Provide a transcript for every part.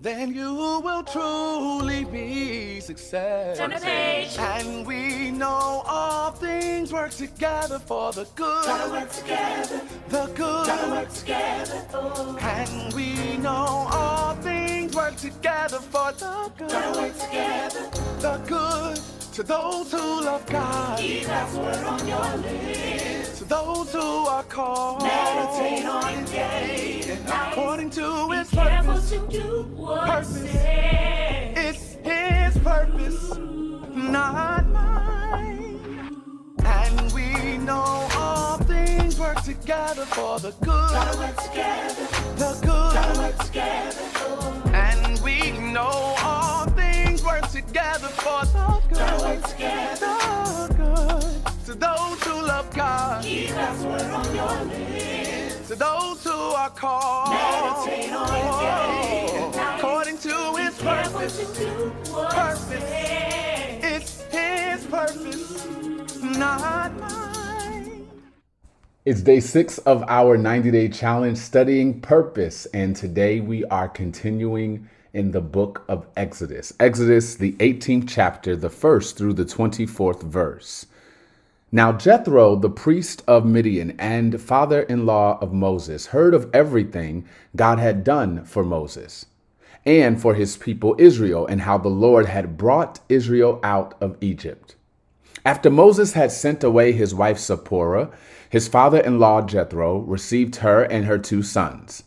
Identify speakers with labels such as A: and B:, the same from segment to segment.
A: then you will truly be success.
B: Turn the page.
A: And we know all things work together for the good.
B: Gotta work together.
A: The good.
B: Gotta work together. Oh.
A: And we know all things work together for the good.
B: Gotta work together.
A: The good to those who love God.
B: Keep God's word on your lips.
A: Those who are called.
B: Meditate on it day and night.
A: According to His purpose.
B: to do what
A: Purpose. It's His purpose, not mine. And we know all things work together for the good.
B: Gotta work together.
A: The
B: Gotta
A: good.
B: work together.
A: And we know all things work together for the
B: Gotta work
A: good.
B: together.
A: The good. To those who love God.
B: Keep God's word on your lips.
A: To those who are called.
B: Meditate on it day and night.
A: According to His purpose.
B: to do what
A: Purpose.
B: He.
A: It's His purpose, not mine.
C: It's day six of our 90 day challenge studying purpose, and today we are continuing in the book of Exodus. Exodus, the 18th chapter, the first through the 24th verse. Now Jethro, the priest of Midian and father in law of Moses, heard of everything God had done for Moses and for his people Israel, and how the Lord had brought Israel out of Egypt. After Moses had sent away his wife Zipporah, his father in law Jethro received her and her two sons.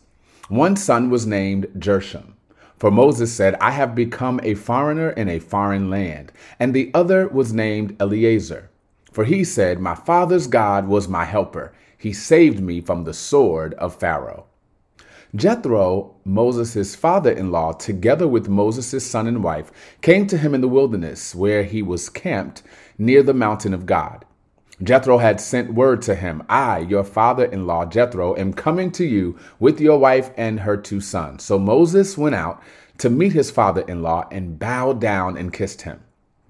C: One son was named Gershom, for Moses said, I have become a foreigner in a foreign land. And the other was named Eliezer, for he said, My father's God was my helper. He saved me from the sword of Pharaoh. Jethro, Moses' father in law, together with Moses' son and wife, came to him in the wilderness where he was camped near the mountain of God. Jethro had sent word to him, I, your father in law, Jethro, am coming to you with your wife and her two sons. So Moses went out to meet his father in law and bowed down and kissed him.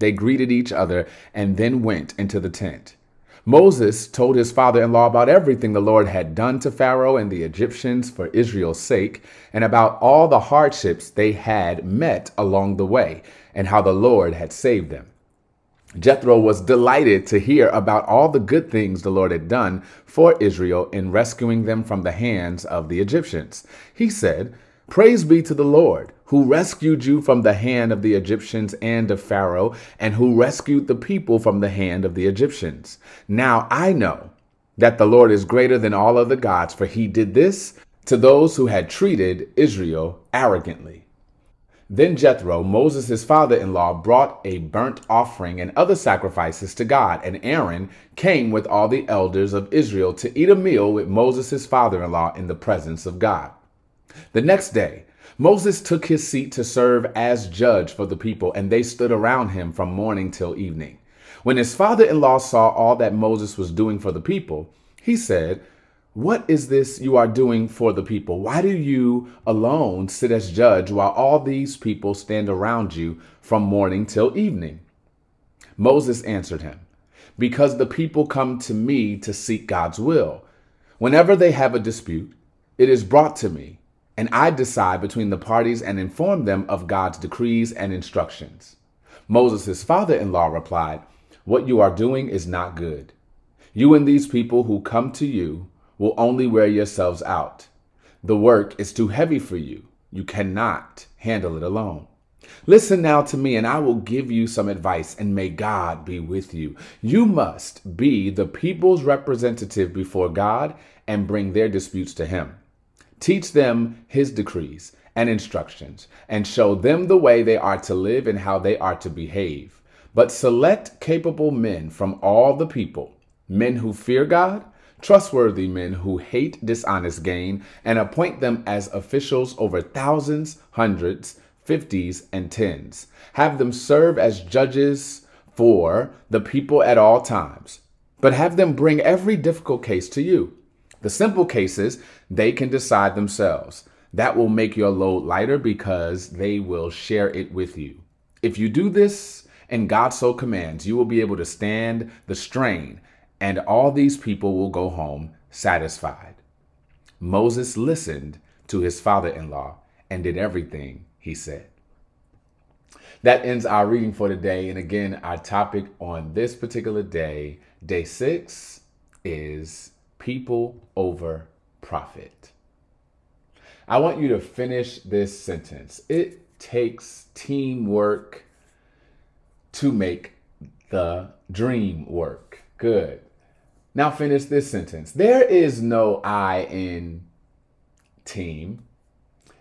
C: They greeted each other and then went into the tent. Moses told his father in law about everything the Lord had done to Pharaoh and the Egyptians for Israel's sake, and about all the hardships they had met along the way, and how the Lord had saved them. Jethro was delighted to hear about all the good things the Lord had done for Israel in rescuing them from the hands of the Egyptians. He said, Praise be to the Lord, who rescued you from the hand of the Egyptians and of Pharaoh, and who rescued the people from the hand of the Egyptians. Now I know that the Lord is greater than all other gods, for he did this to those who had treated Israel arrogantly. Then Jethro, Moses' father in law, brought a burnt offering and other sacrifices to God, and Aaron came with all the elders of Israel to eat a meal with Moses' father in law in the presence of God. The next day, Moses took his seat to serve as judge for the people, and they stood around him from morning till evening. When his father in law saw all that Moses was doing for the people, he said, What is this you are doing for the people? Why do you alone sit as judge while all these people stand around you from morning till evening? Moses answered him, Because the people come to me to seek God's will. Whenever they have a dispute, it is brought to me, and I decide between the parties and inform them of God's decrees and instructions. Moses' father in law replied, What you are doing is not good. You and these people who come to you will only wear yourselves out. The work is too heavy for you. You cannot handle it alone. Listen now to me, and I will give you some advice, and may God be with you. You must be the people's representative before God and bring their disputes to Him. Teach them His decrees and instructions, and show them the way they are to live and how they are to behave. But select capable men from all the people, men who fear God, trustworthy men who hate dishonest gain, and appoint them as officials over thousands, hundreds, fifties, and tens. Have them serve as judges for the people at all times, but have them bring every difficult case to you. The simple cases they can decide themselves. That will make your load lighter because they will share it with you. If you do this, and God so commands, you will be able to stand the strain, and all these people will go home satisfied. Moses listened to his father in law and did everything he said. That ends our reading for today. And again, our topic on this particular day, day six, is people over profit. I want you to finish this sentence. It takes teamwork to make the dream work. Good. Now finish this sentence. There is no I in team.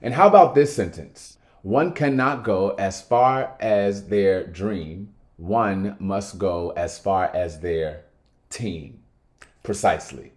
C: And how about this sentence? One cannot go as far as their dream, one must go as far as their team. Precisely.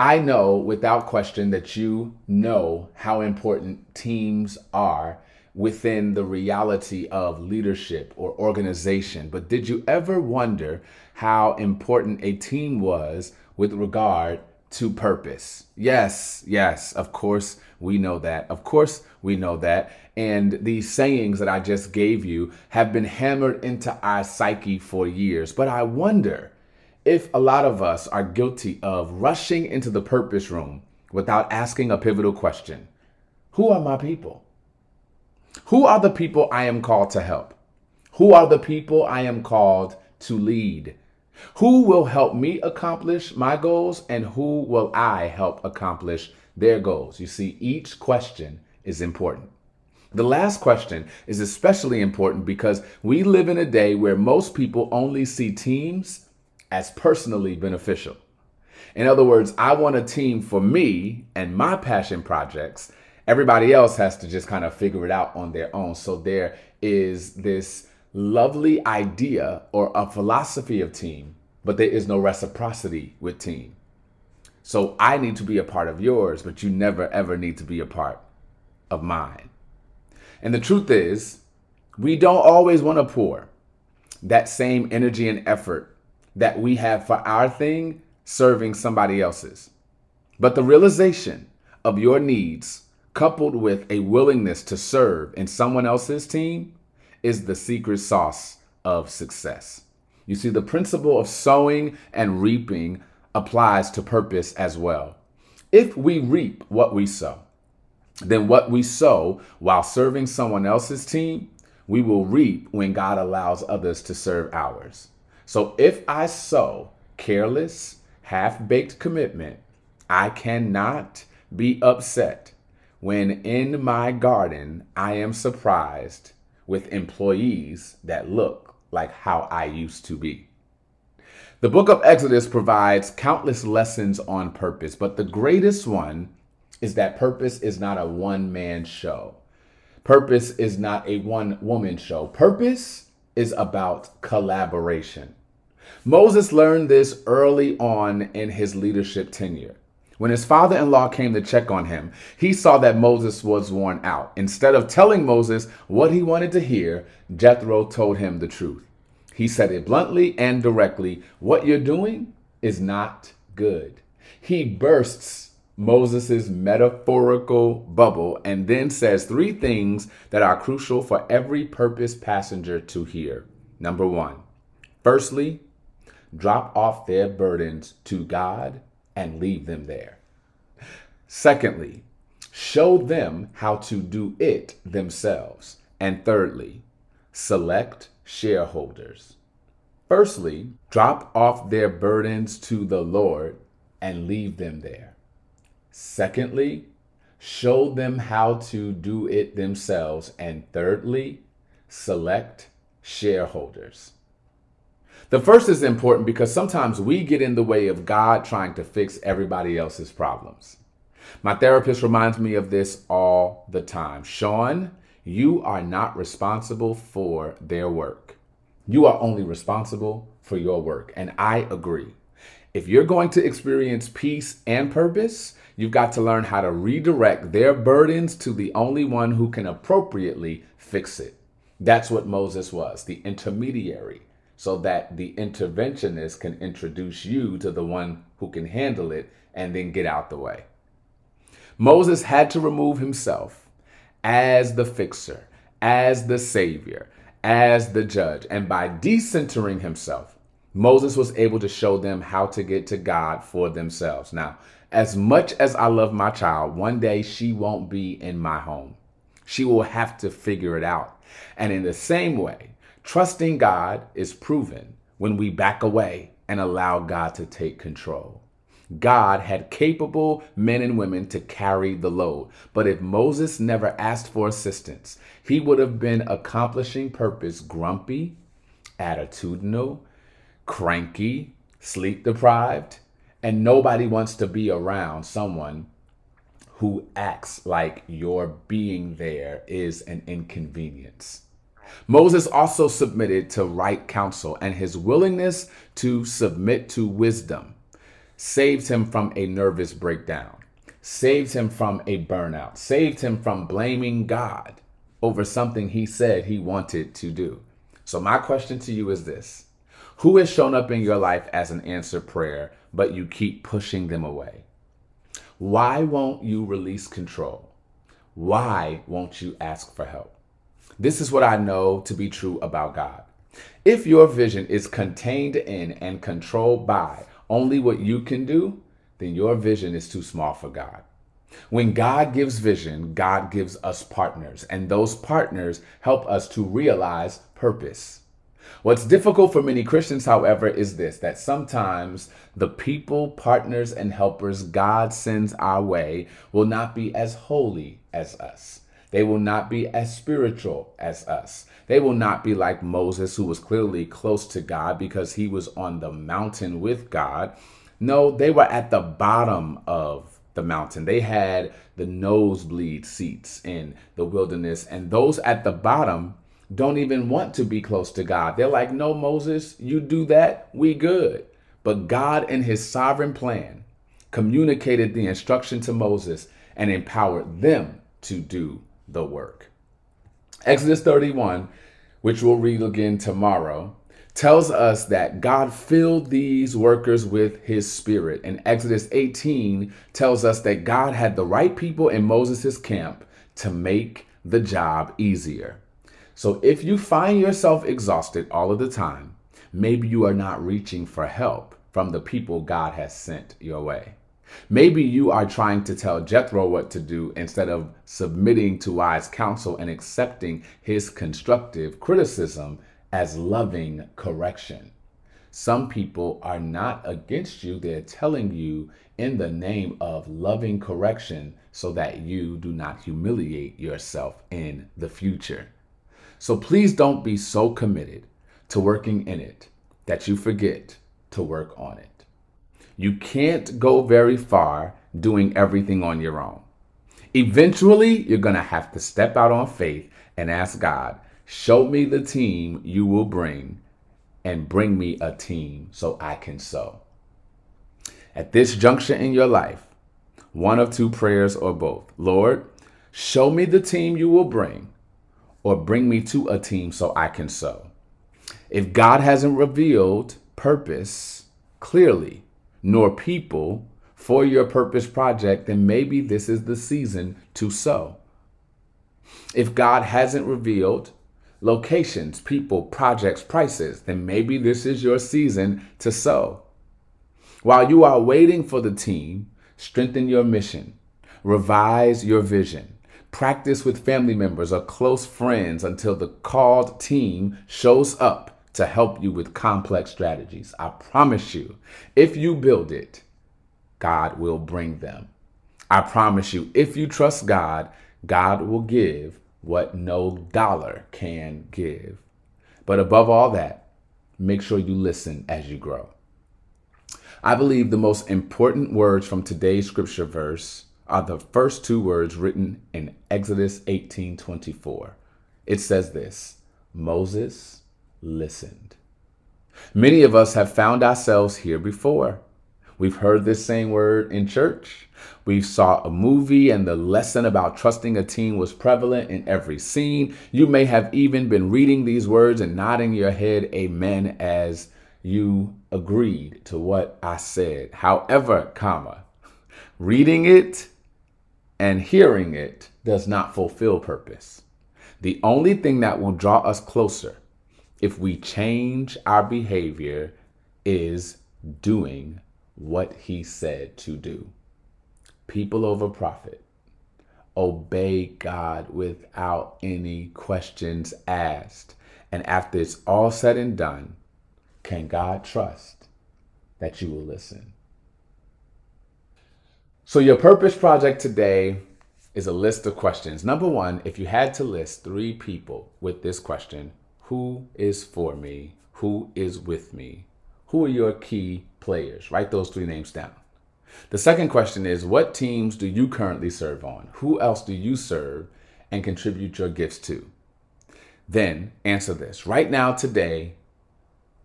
C: I know without question that you know how important teams are within the reality of leadership or organization. But did you ever wonder how important a team was with regard to purpose? Yes, yes, of course we know that. Of course we know that. And these sayings that I just gave you have been hammered into our psyche for years. But I wonder if a lot of us are guilty of rushing into the purpose room without asking a pivotal question Who are my people? Who are the people I am called to help? Who are the people I am called to lead? Who will help me accomplish my goals and who will I help accomplish their goals? You see, each question is important. The last question is especially important because we live in a day where most people only see teams as personally beneficial. In other words, I want a team for me and my passion projects. Everybody else has to just kind of figure it out on their own. So there is this lovely idea or a philosophy of team, but there is no reciprocity with team. So I need to be a part of yours, but you never ever need to be a part of mine. And the truth is, we don't always want to pour that same energy and effort that we have for our thing serving somebody else's. But the realization of your needs coupled with a willingness to serve in someone else's team is the secret sauce of success. You see, the principle of sowing and reaping applies to purpose as well. If we reap what we sow, then what we sow while serving someone else's team, we will reap when God allows others to serve ours. So if I sow careless, half baked commitment, I cannot be upset when in my garden I am surprised with employees that look like how I used to be. The book of Exodus provides countless lessons on purpose, but the greatest one is that purpose is not a one man show. Purpose is not a one woman show. Purpose is about collaboration. Moses learned this early on in his leadership tenure. When his father in law came to check on him, he saw that Moses was worn out. Instead of telling Moses what he wanted to hear, Jethro told him the truth. He said it bluntly and directly What you're doing is not good. He bursts Moses' metaphorical bubble and then says three things that are crucial for every purpose passenger to hear. Number one, firstly, drop off their burdens to God and leave them there. Secondly, show them how to do it themselves. And thirdly, select shareholders. Firstly, drop off their burdens to the Lord and leave them there. Secondly, show them how to do it themselves. And thirdly, select shareholders. The first is important because sometimes we get in the way of God trying to fix everybody else's problems. My therapist reminds me of this all the time. Sean, you are not responsible for their work. You are only responsible for your work. And I agree. If you're going to experience peace and purpose, you've got to learn how to redirect their burdens to the only one who can appropriately fix it. That's what Moses was, the intermediary so that the interventionist can introduce you to the one who can handle it and then get out the way. Moses had to remove himself as the fixer, as the savior, as the judge. And by decentering himself, Moses was able to show them how to get to God for themselves. Now, as much as I love my child, one day she won't be in my home. She will have to figure it out. And in the same way, trusting God is proven when we back away and allow God to take control. God had capable men and women to carry the load. But if Moses never asked for assistance, he would have been accomplishing purpose grumpy, attitudinal, cranky, sleep deprived, and nobody wants to be around someone who acts like your being there is an inconvenience. Moses also submitted to right counsel, and his willingness to submit to wisdom saved him from a nervous breakdown, saved him from a burnout, saved him from blaming God over something he said he wanted to do. So, my question to you is this Who has shown up in your life as an answered prayer, but you keep pushing them away? Why won't you release control? Why won't you ask for help? This is what I know to be true about God. If your vision is contained in and controlled by only what you can do, then your vision is too small for God. When God gives vision, God gives us partners, and those partners help us to realize purpose. What's difficult for many Christians, however, is this that sometimes the people, partners, and helpers God sends our way will not be as holy as us. They will not be as spiritual as us. They will not be like Moses, who was clearly close to God because he was on the mountain with God. No, they were at the bottom of the mountain. They had the nosebleed seats in the wilderness, and those at the bottom don't even want to be close to God. They're like, No, Moses, you do that, we good. But God, in his sovereign plan, communicated the instruction to Moses and empowered them to do the work. Exodus 31, which we'll read again tomorrow, tells us that God filled these workers with his spirit. And Exodus 18 tells us that God had the right people in Moses' camp to make the job easier. So if you find yourself exhausted all of the time, maybe you are not reaching for help from the people God has sent your way. Maybe you are trying to tell Jethro what to do instead of submitting to wise counsel and accepting his constructive criticism as loving correction. Some people are not against you, they're telling you in the name of loving correction so that you do not humiliate yourself in the future. So please don't be so committed to working in it that you forget to work on it. You can't go very far doing everything on your own. Eventually, you're going to have to step out on faith and ask God, show me the team you will bring and bring me a team so I can sow. At this juncture in your life, one of two prayers or both. Lord, show me the team you will bring or bring me to a team so I can sow. If God hasn't revealed purpose clearly, nor people for your purpose project, then maybe this is the season to sow. If God hasn't revealed locations, people, projects, prices, then maybe this is your season to sow. While you are waiting for the team, strengthen your mission, revise your vision, practice with family members or close friends until the called team shows up to help you with complex strategies. I promise you, if you build it, God will bring them. I promise you, if you trust God, God will give what no dollar can give. But above all that, make sure you listen as you grow. I believe the most important words from today's scripture verse are the first two words written in Exodus 18:24. It says this, Moses listened. Many of us have found ourselves here before. We've heard this same word in church. We've saw a movie and the lesson about trusting a team was prevalent in every scene. You may have even been reading these words and nodding your head amen as you agreed to what I said. However, comma, reading it and hearing it does not fulfill purpose. The only thing that will draw us closer if we change our behavior, is doing what he said to do. People over profit, obey God without any questions asked. And after it's all said and done, can God trust that you will listen? So, your purpose project today is a list of questions. Number one, if you had to list three people with this question, who is for me? Who is with me? Who are your key players? Write those three names down. The second question is What teams do you currently serve on? Who else do you serve and contribute your gifts to? Then answer this. Right now, today,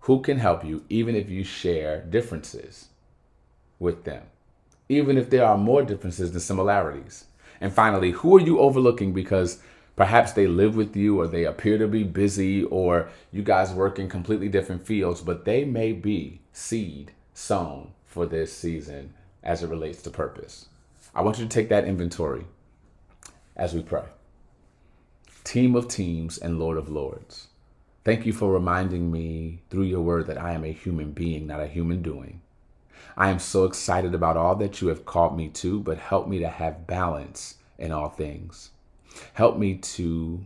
C: who can help you even if you share differences with them? Even if there are more differences than similarities. And finally, who are you overlooking because perhaps they live with you or they appear to be busy or you guys work in completely different fields, but they may be seed sown for this season as it relates to purpose. I want you to take that inventory as we pray. Team of teams and Lord of lords. Thank you for reminding me through your word that I am a human being, not a human doing. I am so excited about all that you have called me to, but help me to have balance in all things. Help me to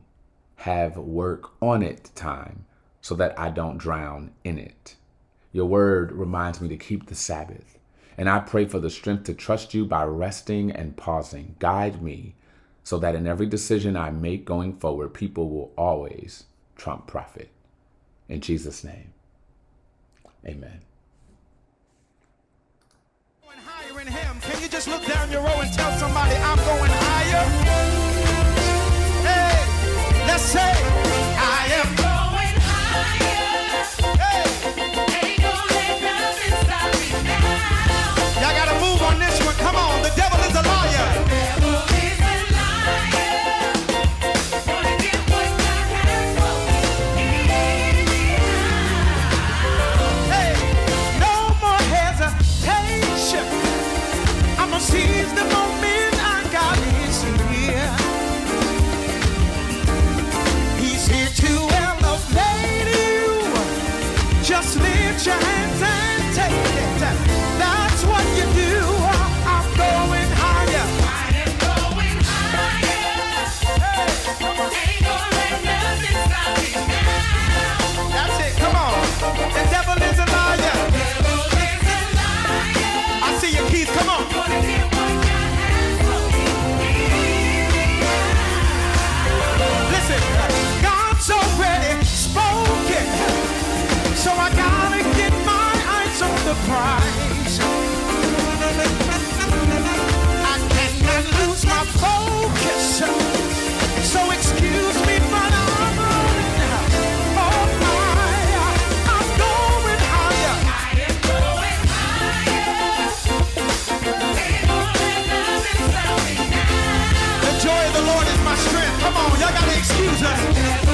C: have work on it time so that I don't drown in it. Your word reminds me to keep the Sabbath. And I pray for the strength to trust you by resting and pausing. Guide me so that in every decision I make going forward, people will always trump profit. In Jesus' name, amen.
A: Can you just look down your row and tell somebody, I'm going higher? Say, I am. Y'all gotta excuse us.